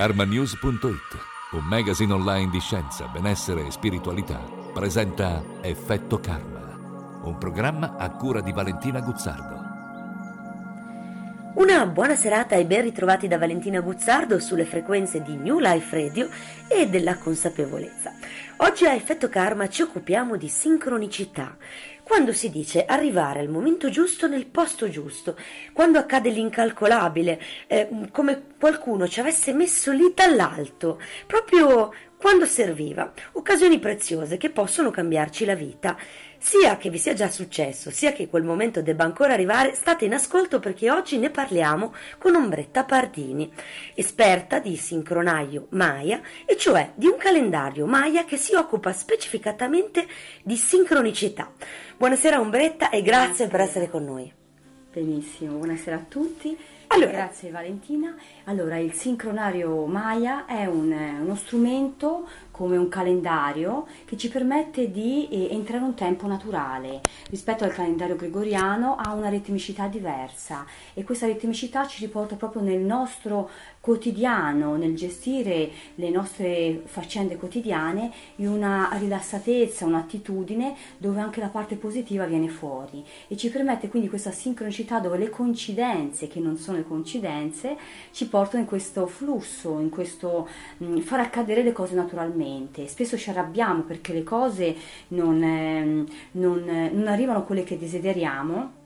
karmanews.it, un magazine online di scienza, benessere e spiritualità, presenta Effetto Karma, un programma a cura di Valentina Guzzardo. Una buona serata e ben ritrovati da Valentina Guzzardo sulle frequenze di New Life Radio e della consapevolezza. Oggi a Effetto Karma ci occupiamo di sincronicità, quando si dice arrivare al momento giusto nel posto giusto, quando accade l'incalcolabile, eh, come qualcuno ci avesse messo lì dall'alto, proprio quando serviva, occasioni preziose che possono cambiarci la vita. Sia che vi sia già successo, sia che quel momento debba ancora arrivare, state in ascolto perché oggi ne parliamo con Ombretta Pardini, esperta di sincronaio Maya, e cioè di un calendario Maya che si occupa specificatamente di sincronicità. Buonasera Ombretta e grazie, grazie. per essere con noi. Benissimo, buonasera a tutti. Allora, Grazie Valentina. Allora, il sincronario Maya è un, uno strumento come un calendario che ci permette di eh, entrare in un tempo naturale. Rispetto al calendario gregoriano ha una ritmicità diversa e questa ritmicità ci riporta proprio nel nostro quotidiano, nel gestire le nostre faccende quotidiane in una rilassatezza, un'attitudine dove anche la parte positiva viene fuori e ci permette quindi questa sincronicità dove le coincidenze, che non sono le coincidenze, ci portano in questo flusso, in questo mh, mm, far accadere le cose naturalmente mente. Spesso ci arrabbiamo perché le cose non, eh, non, non arrivano quelle che desideriamo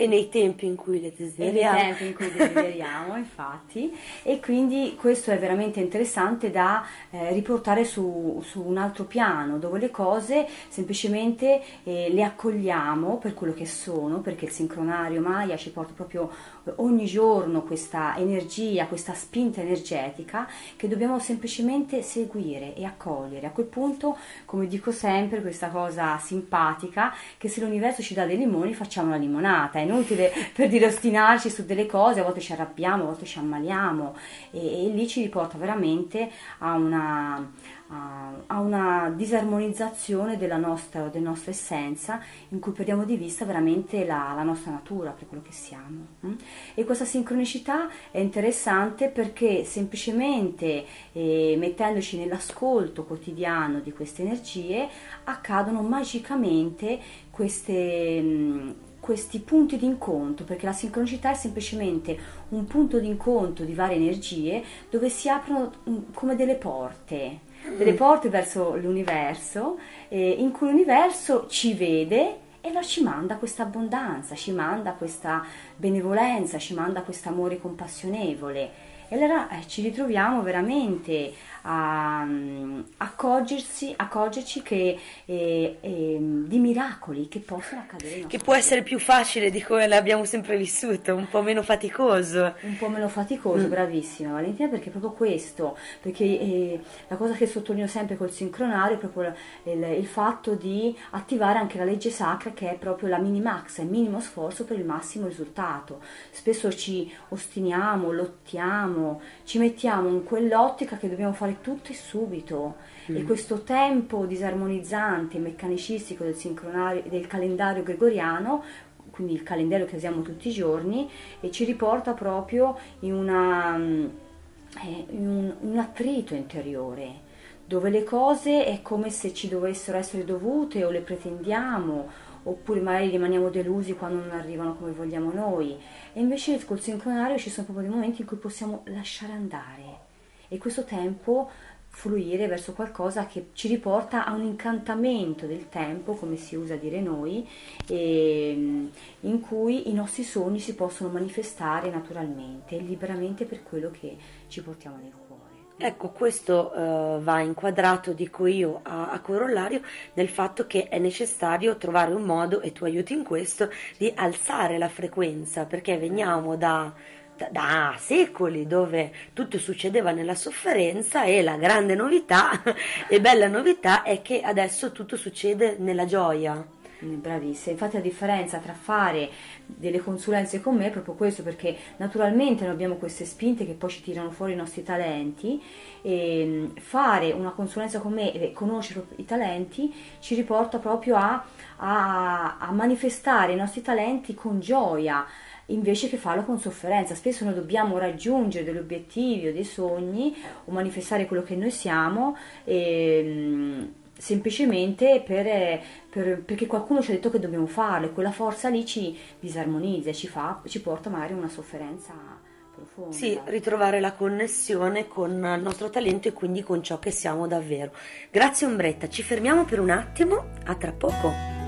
e nei tempi in cui le desideriamo. E nei tempi in cui desideriamo, infatti. E quindi questo è veramente interessante da eh, riportare su, su, un altro piano, dove le cose semplicemente eh, le accogliamo per quello che sono, perché il sincronario Maya ci porta proprio ogni giorno questa energia, questa spinta energetica che dobbiamo semplicemente seguire e accogliere. A quel punto, come dico sempre, questa cosa simpatica, che se l'universo ci dà dei limoni facciamo la limonata. Inutile per dire ostinarci su delle cose, a volte ci arrabbiamo, a volte ci ammaliamo e, e lì ci riporta veramente a una a una disarmonizzazione della nostra, della nostra, essenza in cui perdiamo di vista veramente la, la nostra natura per quello che siamo. Mm? E questa sincronicità è interessante perché semplicemente eh, mettendoci nell'ascolto quotidiano di queste energie accadono magicamente queste... Mh, mm, questi punti di incontro, perché la sincronicità è semplicemente un punto di incontro di varie energie dove si aprono mm, come delle porte, delle porte verso l'universo, eh, in cui l'universo ci vede e ci manda questa abbondanza, ci manda questa benevolenza, ci manda questo amore compassionevole. E allora eh, ci ritroviamo veramente a, um, accorgersi, accorgerci che, eh, eh, di miracoli che possono accadere. Che può essere più facile di come l'abbiamo sempre vissuto, un po' meno faticoso. Un po' meno faticoso, mm. bravissima Valentina, perché è proprio questo, perché eh, la cosa che sottolineo sempre col sincronario è proprio il, il, fatto di attivare anche la legge sacra che è proprio la minimax, il minimo sforzo per il massimo risultato. Spesso ci ostiniamo, lottiamo, ci mettiamo in quell'ottica che dobbiamo fare tutto e subito mm. e questo tempo disarmonizzante, meccanicistico del, del calendario gregoriano quindi il calendario che usiamo tutti i giorni e ci riporta proprio in, una, eh, in un, un attrito interiore dove le cose è come se ci dovessero essere dovute o le pretendiamo oppure magari rimaniamo delusi quando non arrivano come vogliamo noi e invece col sincronario ci sono proprio dei momenti in cui possiamo lasciare andare e questo tempo fluire verso qualcosa che ci riporta a un incantamento del tempo, come si usa dire noi, in cui i nostri sogni si possono manifestare naturalmente liberamente per quello che ci portiamo nel cuore. Ecco, questo uh, va inquadrato, dico io, a, a, corollario del fatto che è necessario trovare un modo, e tu aiuti in questo, di alzare la frequenza, perché veniamo da da secoli dove tutto succedeva nella sofferenza e la grande novità e bella novità è che adesso tutto succede nella gioia. Bravissima, infatti la differenza tra fare delle consulenze con me è proprio questo, perché naturalmente noi abbiamo queste spinte che poi ci tirano fuori i nostri talenti e mm, fare una consulenza con me e conoscere i talenti ci riporta proprio a, a, a manifestare i nostri talenti con gioia, invece che farlo con sofferenza. Spesso noi dobbiamo raggiungere degli obiettivi o dei sogni o manifestare quello che noi siamo e, mm, semplicemente per, per, perché qualcuno ci ha detto che dobbiamo farlo e quella forza lì ci disarmonizza, ci, fa, ci porta magari a una sofferenza profonda. Sì, ritrovare la connessione con il nostro talento e quindi con ciò che siamo davvero. Grazie Ombretta, ci fermiamo per un attimo, a tra poco.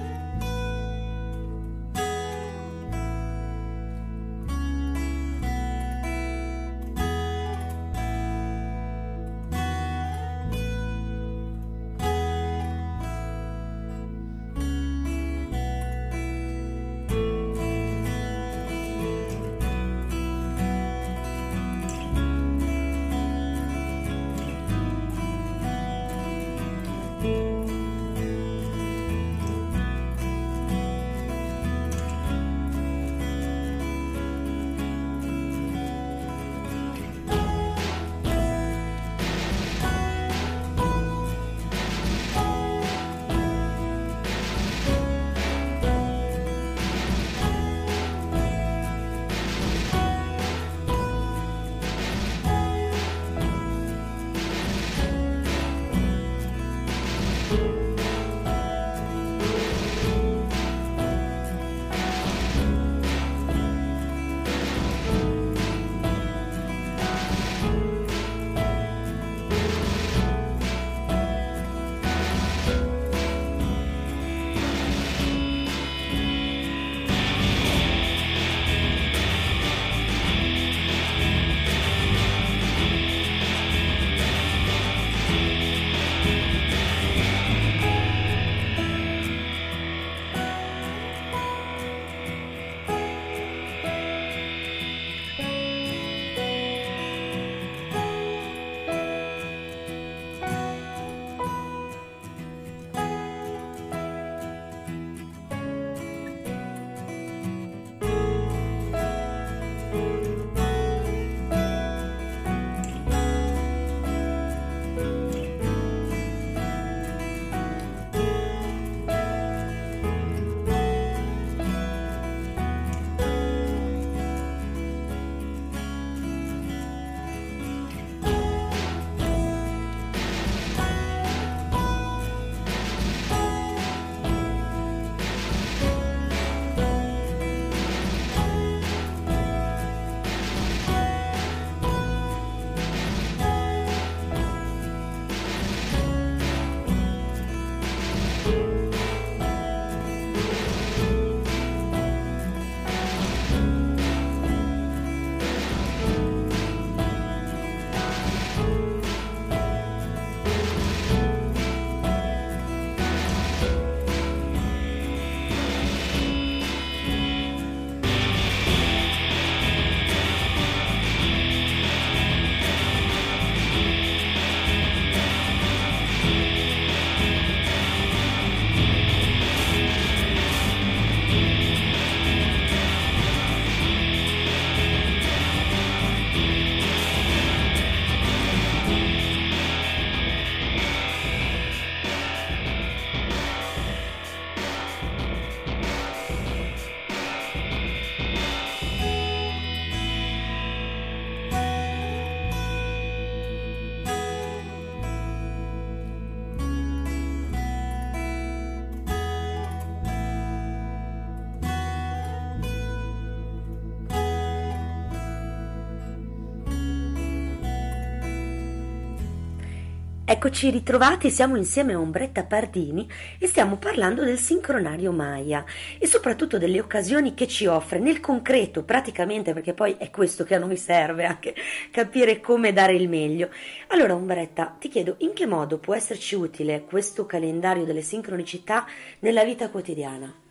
Eccoci ritrovati, siamo insieme a Ombretta Pardini e stiamo parlando del sincronario Maya e soprattutto delle occasioni che ci offre nel concreto, praticamente, perché poi è questo che a noi serve, anche capire come dare il meglio. Allora Ombretta, ti chiedo in che modo può esserci utile questo calendario delle sincronicità nella vita quotidiana?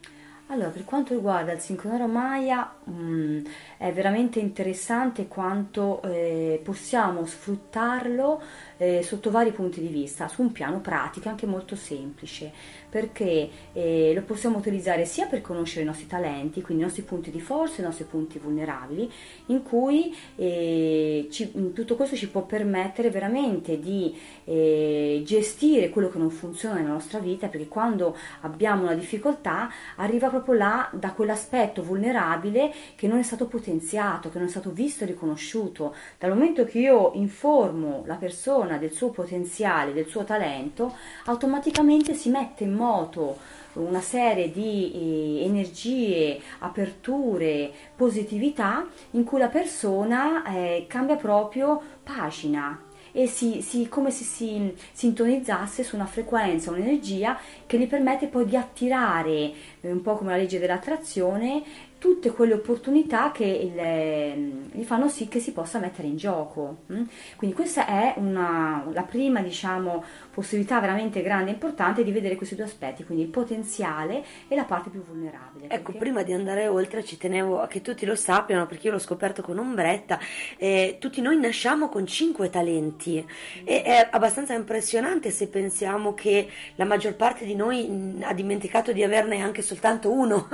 Allora, per quanto riguarda il sincronario Maya, mh, mm, è veramente interessante quanto eh, possiamo sfruttarlo eh, sotto vari punti di vista, su un piano pratico anche molto semplice, perché eh, lo possiamo utilizzare sia per conoscere i nostri talenti, quindi i nostri punti di forza, i nostri punti vulnerabili, in cui eh, ci, tutto questo ci può permettere veramente di eh, gestire quello che non funziona nella nostra vita, perché quando abbiamo una difficoltà arriva proprio proprio là da quell'aspetto vulnerabile che non è stato potenziato, che non è stato visto e riconosciuto. Dal momento che io informo la persona del suo potenziale, del suo talento, automaticamente si mette in moto una serie di eh, energie, aperture, positività in cui la persona eh, cambia proprio pagina e si, si, come se si sintonizzasse su una frequenza, un'energia che gli permette poi di attirare, un po' come la legge dell'attrazione, tutte quelle opportunità che il, ehm, gli fanno sì che si possa mettere in gioco. Mm? Quindi questa è una, la prima diciamo, possibilità veramente grande e importante di vedere questi due aspetti, quindi il potenziale e la parte più vulnerabile. Ecco, perché... prima di andare oltre ci tenevo a che tutti lo sappiano, perché io l'ho scoperto con Ombretta, eh, tutti noi nasciamo con cinque talenti e è abbastanza impressionante se pensiamo che la maggior parte di noi ha dimenticato di averne anche soltanto uno.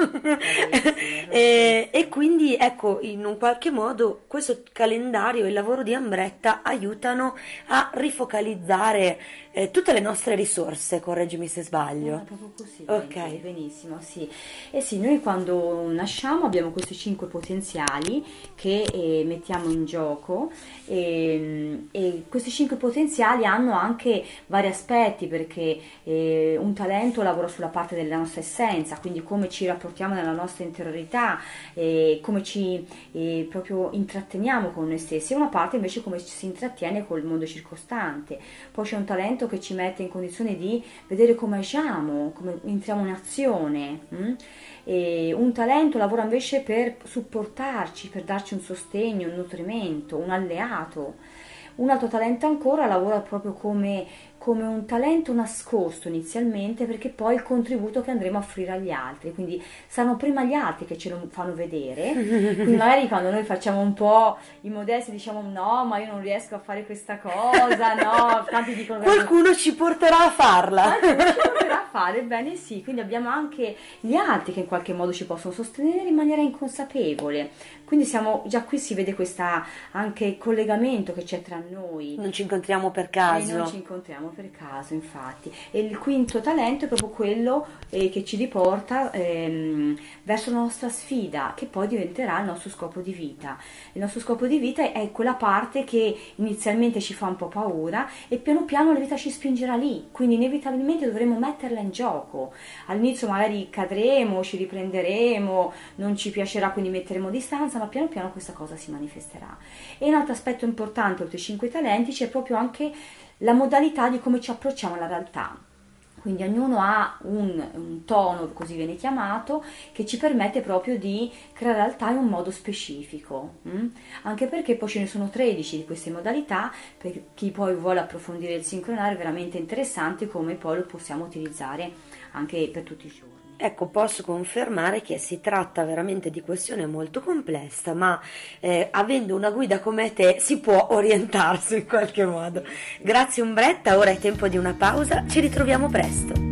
Eh, e, e, quindi ecco, in un qualche modo questo calendario e il lavoro di Ambretta aiutano a rifocalizzare eh, tutte le nostre risorse, correggimi se sbaglio. No, proprio così, ok. benissimo, sì. E sì, noi quando nasciamo abbiamo questi cinque potenziali che eh, mettiamo in gioco e, ehm, e, questi cinque potenziali hanno anche vari aspetti perché eh, un talento lavora sulla parte della nostra essenza, quindi come ci rapportiamo nella nostra interiorità, eh, come ci eh, proprio intratteniamo con noi stessi, e una parte invece come ci si intrattiene col mondo circostante. Poi c'è un talento che ci mette in condizione di vedere come agiamo, come entriamo in azione. Hm? un talento lavora invece per supportarci, per darci un sostegno, un nutrimento, un alleato. Un altro talento ancora lavora proprio come come un talento nascosto inizialmente perché poi il contributo che andremo a offrire agli altri, quindi saranno prima gli altri che ce lo fanno vedere, quindi magari quando noi facciamo un po' i modesti diciamo no ma io non riesco a fare questa cosa, no, tanti dicono qualcuno ci porterà a farla. Qualcuno ci porterà a fare, bene sì, quindi abbiamo anche gli altri che in qualche modo ci possono sostenere in maniera inconsapevole, quindi siamo, già qui si vede questo anche collegamento che c'è tra noi. Non ci incontriamo per caso. E non ci incontriamo per caso, infatti. E il quinto talento è proprio quello eh, che ci riporta ehm, verso la nostra sfida, che poi diventerà il nostro scopo di vita. Il nostro scopo di vita è quella parte che inizialmente ci fa un po' paura e piano piano la vita ci spingerà lì, quindi inevitabilmente dovremo metterla in gioco. All'inizio magari cadremo, ci riprenderemo, non ci piacerà, quindi metteremo distanza ma piano piano questa cosa si manifesterà. E un altro aspetto importante oltre ai cinque talenti c'è proprio anche la modalità di come ci approcciamo alla realtà. Quindi ognuno ha un, un, tono, così viene chiamato, che ci permette proprio di creare realtà in un modo specifico. Hm? Anche perché poi ce ne sono 13 di queste modalità, per chi poi vuole approfondire il sincronario è veramente interessante come poi lo possiamo utilizzare anche per tutti i giorni. Ecco, posso confermare che si tratta veramente di questione molto complessa, ma eh, avendo una guida come te si può orientarsi in qualche modo. Grazie Umbretta, ora è tempo di una pausa, ci ritroviamo presto.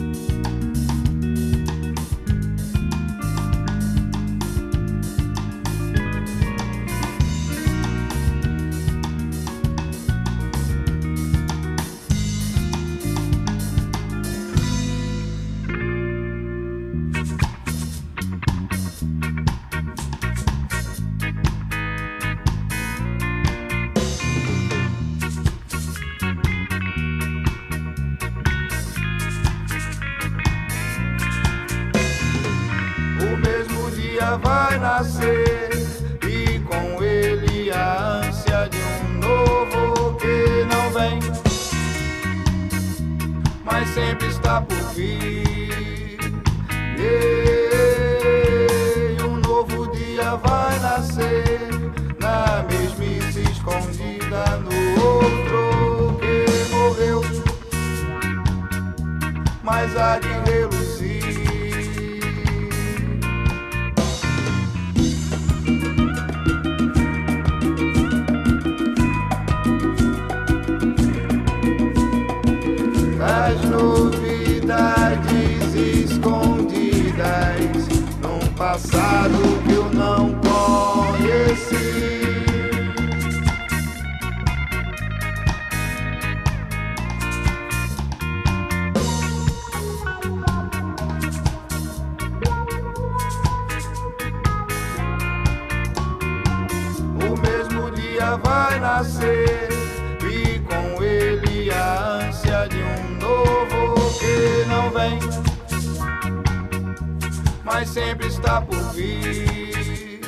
inside you. Por vir.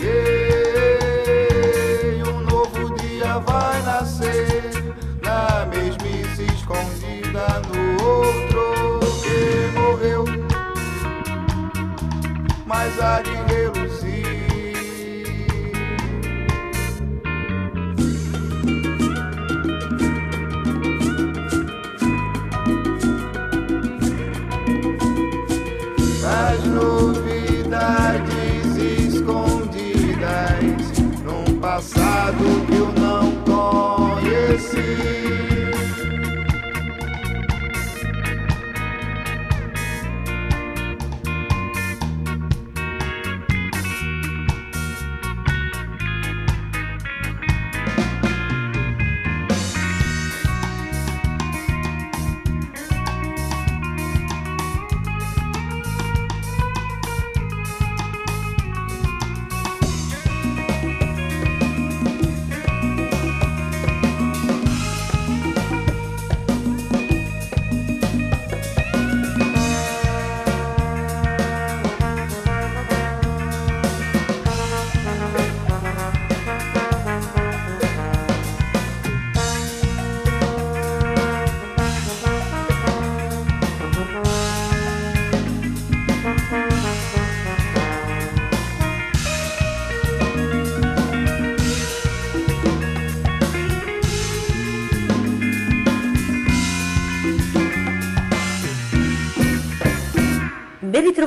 Yeah, um novo dia vai nascer na mesmice escondida no outro que morreu, mas há de reluzir.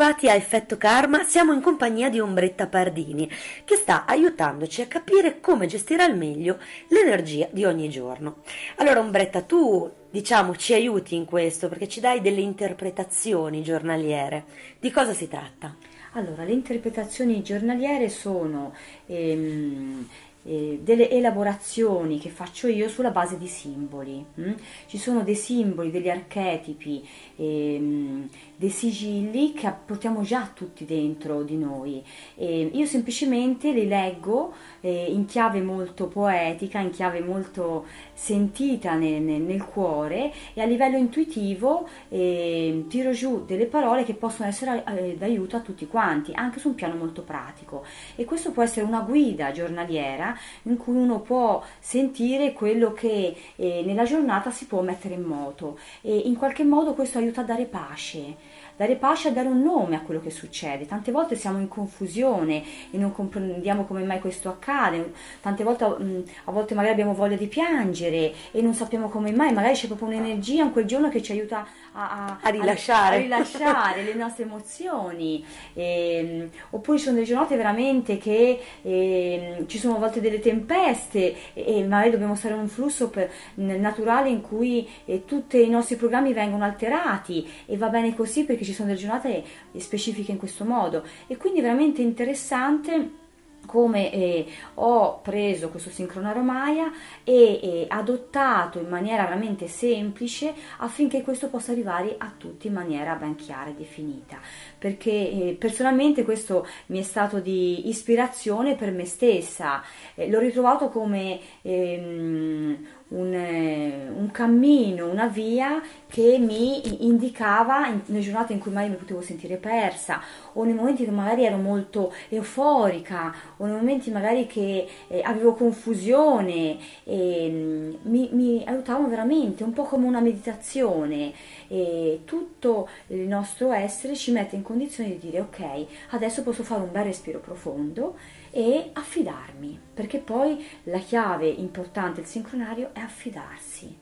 Ben ritrovati a Effetto Karma, siamo in compagnia di Ombretta Pardini che sta aiutandoci a capire come gestire al meglio l'energia di ogni giorno. Allora Ombretta, tu diciamo ci aiuti in questo perché ci dai delle interpretazioni giornaliere. Di cosa si tratta? Allora, le interpretazioni giornaliere sono ehm, eh, delle elaborazioni che faccio io sulla base di simboli. mm? Ci sono dei simboli, degli archetipi, ehm, dei sigilli che portiamo già tutti dentro di noi. E io semplicemente li leggo eh, in chiave molto poetica, in chiave molto sentita nel, nel- cuore e a livello intuitivo eh, tiro giù delle parole che possono essere eh, d'aiuto a tutti quanti, anche su un piano molto pratico. E questo può essere una guida giornaliera in cui uno può sentire quello che eh, nella giornata si può mettere in moto e in qualche modo questo aiuta a dare pace. Dare pace e dare un nome a quello che succede. Tante volte siamo in confusione e non comprendiamo come mai questo accade. Tante volte, mh, a volte magari abbiamo voglia di piangere e non sappiamo come mai. Magari c'è proprio un'energia in quel giorno che ci aiuta a, a- A rilasciare. a rilasciare le nostre emozioni. Ehm, oppure ci sono delle giornate veramente che ehm, ci sono a volte delle tempeste e, e magari dobbiamo stare in un flusso per- nel naturale in cui eh, tutti i nostri programmi vengono alterati e va bene così perché ci sono delle giornate specifiche in questo modo. E quindi è veramente interessante come eh, ho preso questo sincronaromaia e eh, adottato in maniera veramente semplice affinché questo possa arrivare a tutti in maniera ben chiara e definita perché eh, personalmente questo mi è stato di ispirazione per me stessa Eh, l'ho ritrovato come ehm, un, eh, un cammino, una via che mi indicava in- nelle giornate in cui magari mi potevo sentire persa o nei momenti che magari ero molto euforica o nei momenti magari che eh, avevo confusione e, mm, mi, mi aiutavano veramente, un po' come una meditazione e tutto il nostro essere ci mette in condizione di dire ok, adesso posso fare un bel respiro profondo e affidarmi, perché poi la chiave importante del sincronario è affidarsi.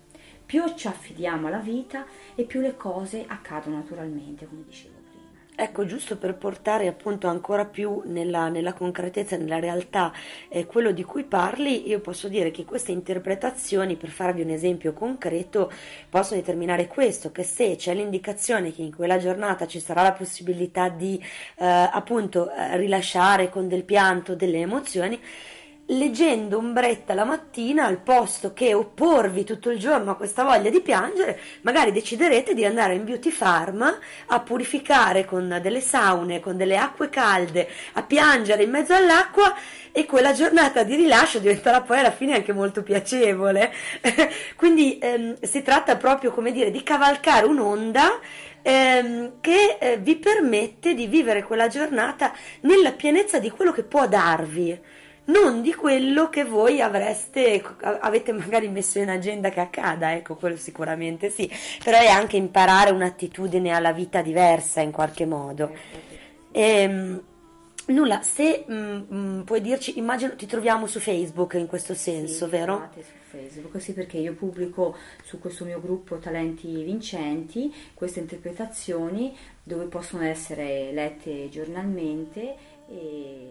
Più ci affidiamo alla vita e più le cose accadono naturalmente, come dicevo. Ecco, giusto per portare appunto ancora più nella, nella concretezza, nella realtà, eh, quello di cui parli, io posso dire che queste interpretazioni, per farvi un esempio concreto, possono determinare questo, che se c'è l'indicazione che in quella giornata ci sarà la possibilità di eh, appunto eh, rilasciare con del pianto delle emozioni, leggendo Ombretta la mattina al posto che opporvi tutto il giorno a questa voglia di piangere, magari deciderete di andare in beauty farm a purificare con delle saune, con delle acque calde, a piangere in mezzo all'acqua e quella giornata di rilascio diventerà poi alla fine anche molto piacevole. Quindi ehm, si tratta proprio, come dire, di cavalcare un'onda ehm, che eh, vi permette di vivere quella giornata nella pienezza di quello che può darvi non di quello che voi avreste, avete magari messo in agenda che accada, ecco, quello sicuramente sì, però è anche imparare un'attitudine alla vita diversa in qualche modo. E, ehm, nulla, se mh, mm, mm, puoi dirci, immagino ti troviamo su Facebook in questo senso, sì, vero? Su Facebook, sì, perché io pubblico su questo mio gruppo Talenti Vincenti queste interpretazioni dove possono essere lette giornalmente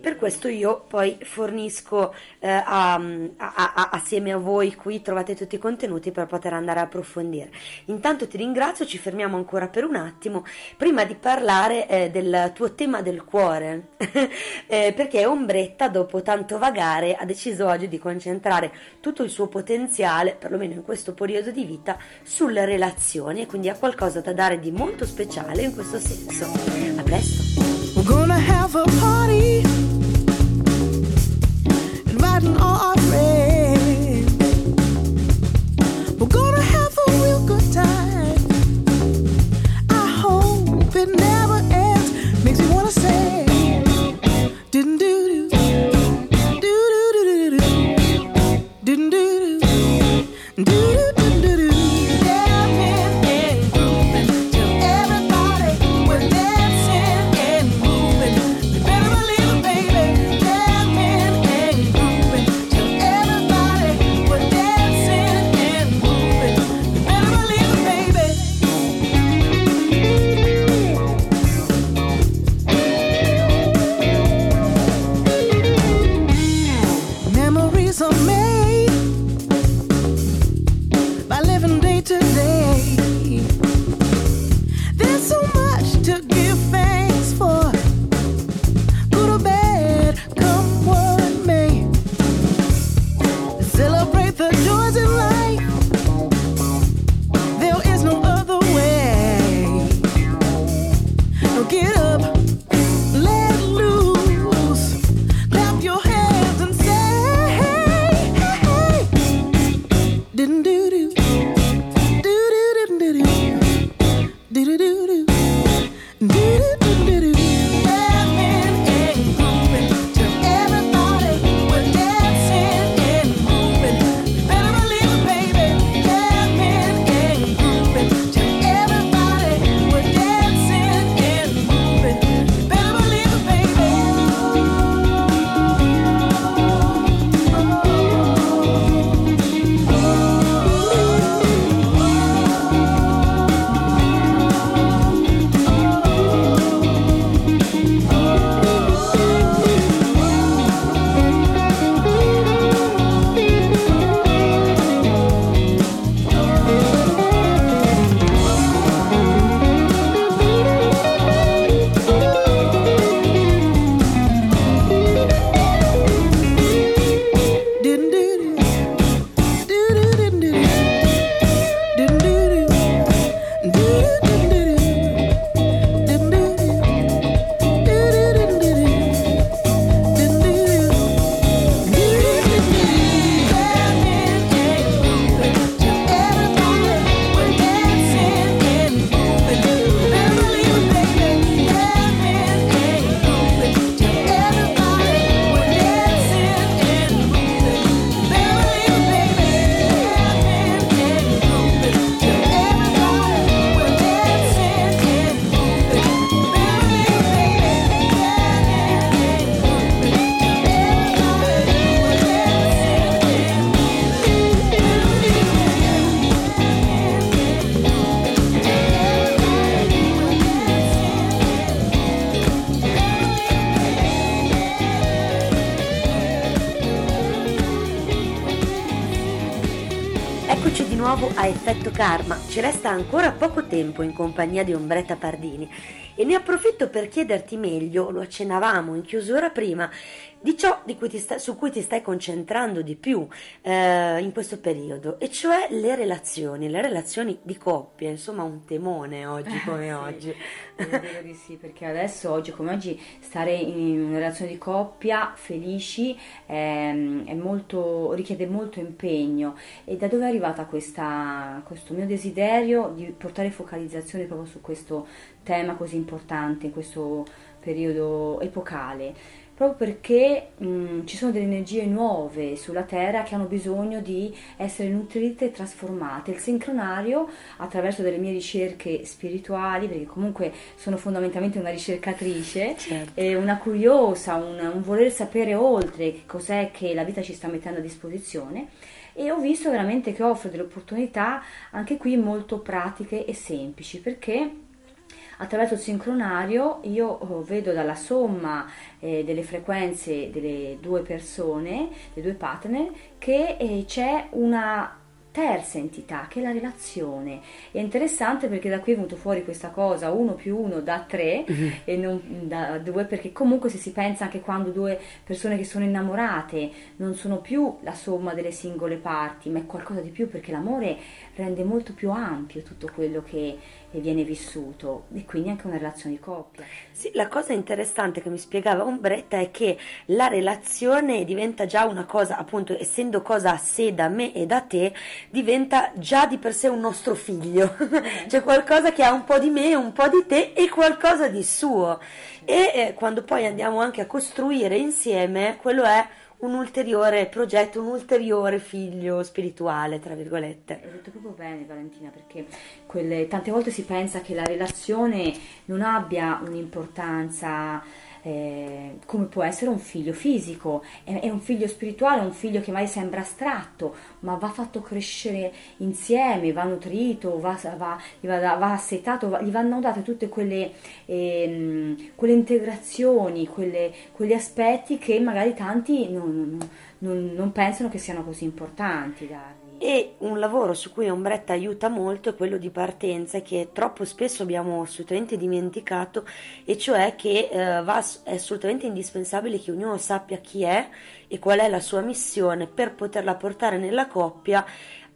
per questo io poi fornisco eh, a, a, a, assieme a voi qui trovate tutti i contenuti per poter andare a approfondire. Intanto ti ringrazio, ci fermiamo ancora per un attimo prima di parlare eh, del tuo tema del cuore, eh, perché Ombretta dopo tanto vagare ha deciso oggi di concentrare tutto il suo potenziale, perlomeno in questo periodo di vita, sulle relazioni e quindi ha qualcosa da dare di molto speciale in questo senso. A presto! Have a party, inviting all our friends. Resta ancora poco tempo in compagnia di Ombretta Pardini e ne approfitto per chiederti meglio, lo accennavamo in chiusura prima, di ciò di cui sta, su cui ti stai concentrando di più eh, in questo periodo, e cioè le relazioni, le relazioni di coppia, insomma un temone oggi come sì, oggi. Dire di sì, perché adesso, oggi come oggi, stare in una relazione di coppia felici ehm, è molto, richiede molto impegno. E da dove è arrivata questa, questo mio desiderio di portare focalizzazione proprio su questo tema così importante, in questo periodo epocale? Proprio perché mh, ci sono delle energie nuove sulla Terra che hanno bisogno di essere nutrite e trasformate. Il sincronario, attraverso delle mie ricerche spirituali, perché comunque sono fondamentalmente una ricercatrice, Certo. una curiosa, un, un voler sapere oltre che cos'è che la vita ci sta mettendo a disposizione. E ho visto veramente che offre delle opportunità anche qui molto pratiche e semplici perché attraverso il sincronario io oh, vedo dalla somma eh, delle frequenze delle due persone, dei due partner, che eh, c'è una terza entità che è la relazione. È interessante perché da qui è venuto fuori questa cosa, uno più uno da tre e non da due, perché comunque se si pensa anche quando due persone che sono innamorate non sono più la somma delle singole parti, ma è qualcosa di più perché l'amore rende molto più ampio tutto quello che viene vissuto e quindi anche una relazione di coppia. Sì, la cosa interessante che mi spiegava Ombretta è che la relazione diventa già una cosa, appunto, essendo cosa a sé da me e da te, diventa già di per sé un nostro figlio. C'è qualcosa che ha un po' di me, un po' di te e qualcosa di suo. E eh, quando poi andiamo anche a costruire insieme, quello è un ulteriore progetto, un ulteriore figlio spirituale, tra virgolette. Hai detto proprio bene Valentina, perché quelle, tante volte si pensa che la relazione non abbia un'importanza eh, come può essere un figlio fisico, è, è un figlio spirituale, un figlio che mai sembra astratto, ma va fatto crescere insieme, va nutrito, va, va, va, va assetato, va- gli vanno date tutte quelle, ehm, quelle integrazioni, quelle- quegli aspetti che magari tanti non, non- non pensano che siano così importanti dargli. E un lavoro su cui Ombretta aiuta molto è quello di partenza che troppo spesso abbiamo assolutamente dimenticato e cioè che eh, va- è assolutamente indispensabile che ognuno sappia chi è e qual è la sua missione per poterla portare nella coppia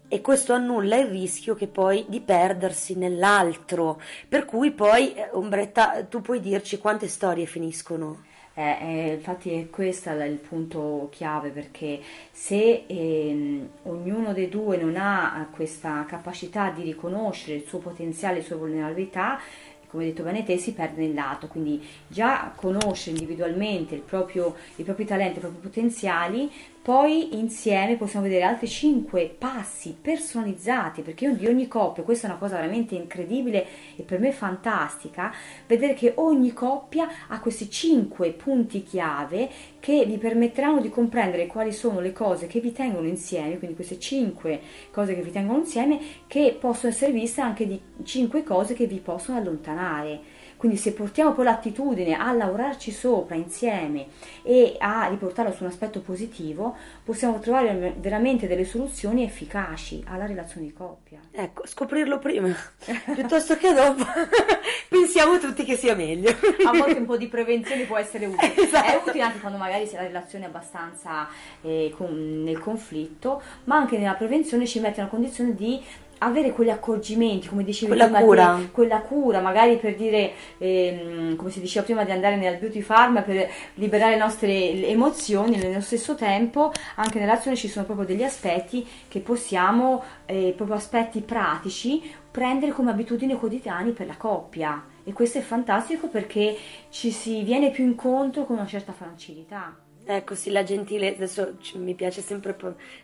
e questo annulla il rischio che poi di perdersi nell'altro. Per cui poi, eh, Ombretta, tu puoi dirci quante storie finiscono? Eh, eh, infatti è questo il punto chiave perché se ehm, ognuno dei due non ha eh, questa capacità di riconoscere il suo potenziale, le sue vulnerabilità, come detto bene te, si perde nel lato. Quindi già conoscere individualmente proprio- i propri talenti, i propri potenziali, poi insieme possiamo vedere altri cinque passi personalizzati, perché io di ogni coppia, questa è una cosa veramente incredibile e per me fantastica, vedere che ogni coppia ha questi cinque punti chiave che vi permetteranno di comprendere quali sono le cose che vi tengono insieme, quindi queste cinque cose che vi tengono insieme, che possono essere viste anche di cinque cose che vi possono allontanare. Quindi se portiamo poi l'attitudine a lavorarci sopra insieme e a riportarlo su un aspetto positivo, possiamo trovare veramente delle soluzioni efficaci alla relazione di coppia. Ecco, scoprirlo prima piuttosto che dopo. Pensiamo tutti che sia meglio. A volte un po' di prevenzione può essere utile. Esatto. È utile anche quando magari la relazione abbastanza eh, con- nel conflitto, ma anche nella prevenzione ci mette nella condizione di avere quegli accorgimenti, come dicevi Quella prima, cura. te, quella cura, magari per dire, ehm, come si diceva prima, di andare nel beauty farm per liberare le nostre emozioni, nello stesso tempo anche nella relazione ci sono proprio degli aspetti che possiamo, eh, proprio aspetti pratici, prendere come abitudini quotidiane per la coppia. E questo è fantastico perché ci si viene più incontro con una certa facilità. Ecco, sì, la gentilezza, adesso mi piace sempre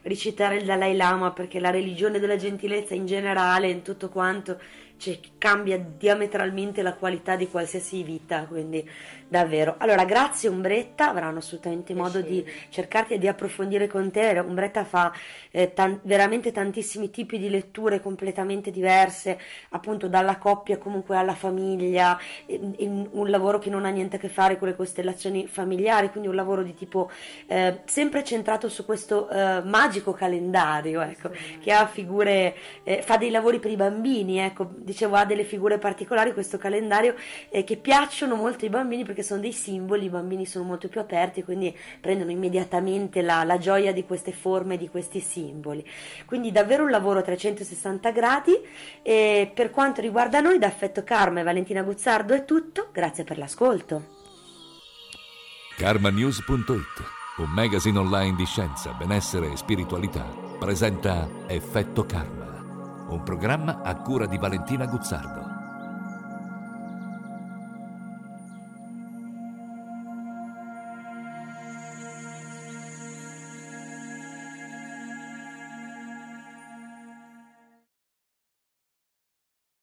ricitare il Dalai Lama perché la religione della gentilezza in generale, in tutto quanto, cioè, cambia diametralmente la qualità di qualsiasi vita, quindi davvero. Allora, grazie Umbretta, avranno assolutamente modo di cercarti e di approfondire con te. Umbretta fa eh, tan- veramente tantissimi tipi di letture completamente diverse, appunto dalla coppia comunque alla famiglia, in- in un lavoro che non ha niente a che fare con le costellazioni familiari, quindi un lavoro di tipo eh, sempre centrato su questo eh, magico calendario, ecco, che ha figure, eh, fa dei lavori per i bambini, ecco, dicevo ha delle figure particolari questo calendario eh, che piacciono molto ai bambini perché sono dei simboli, i bambini sono molto più aperti quindi prendono immediatamente la, la gioia di queste forme, di questi simboli. Quindi davvero un lavoro a 360 gradi e per quanto riguarda noi da Affetto Karma e Valentina Guzzardo è tutto, grazie per l'ascolto. karmanews.it un magazine online di scienza, benessere e spiritualità, presenta Effetto Karma, un programma a cura di Valentina Guzzardo.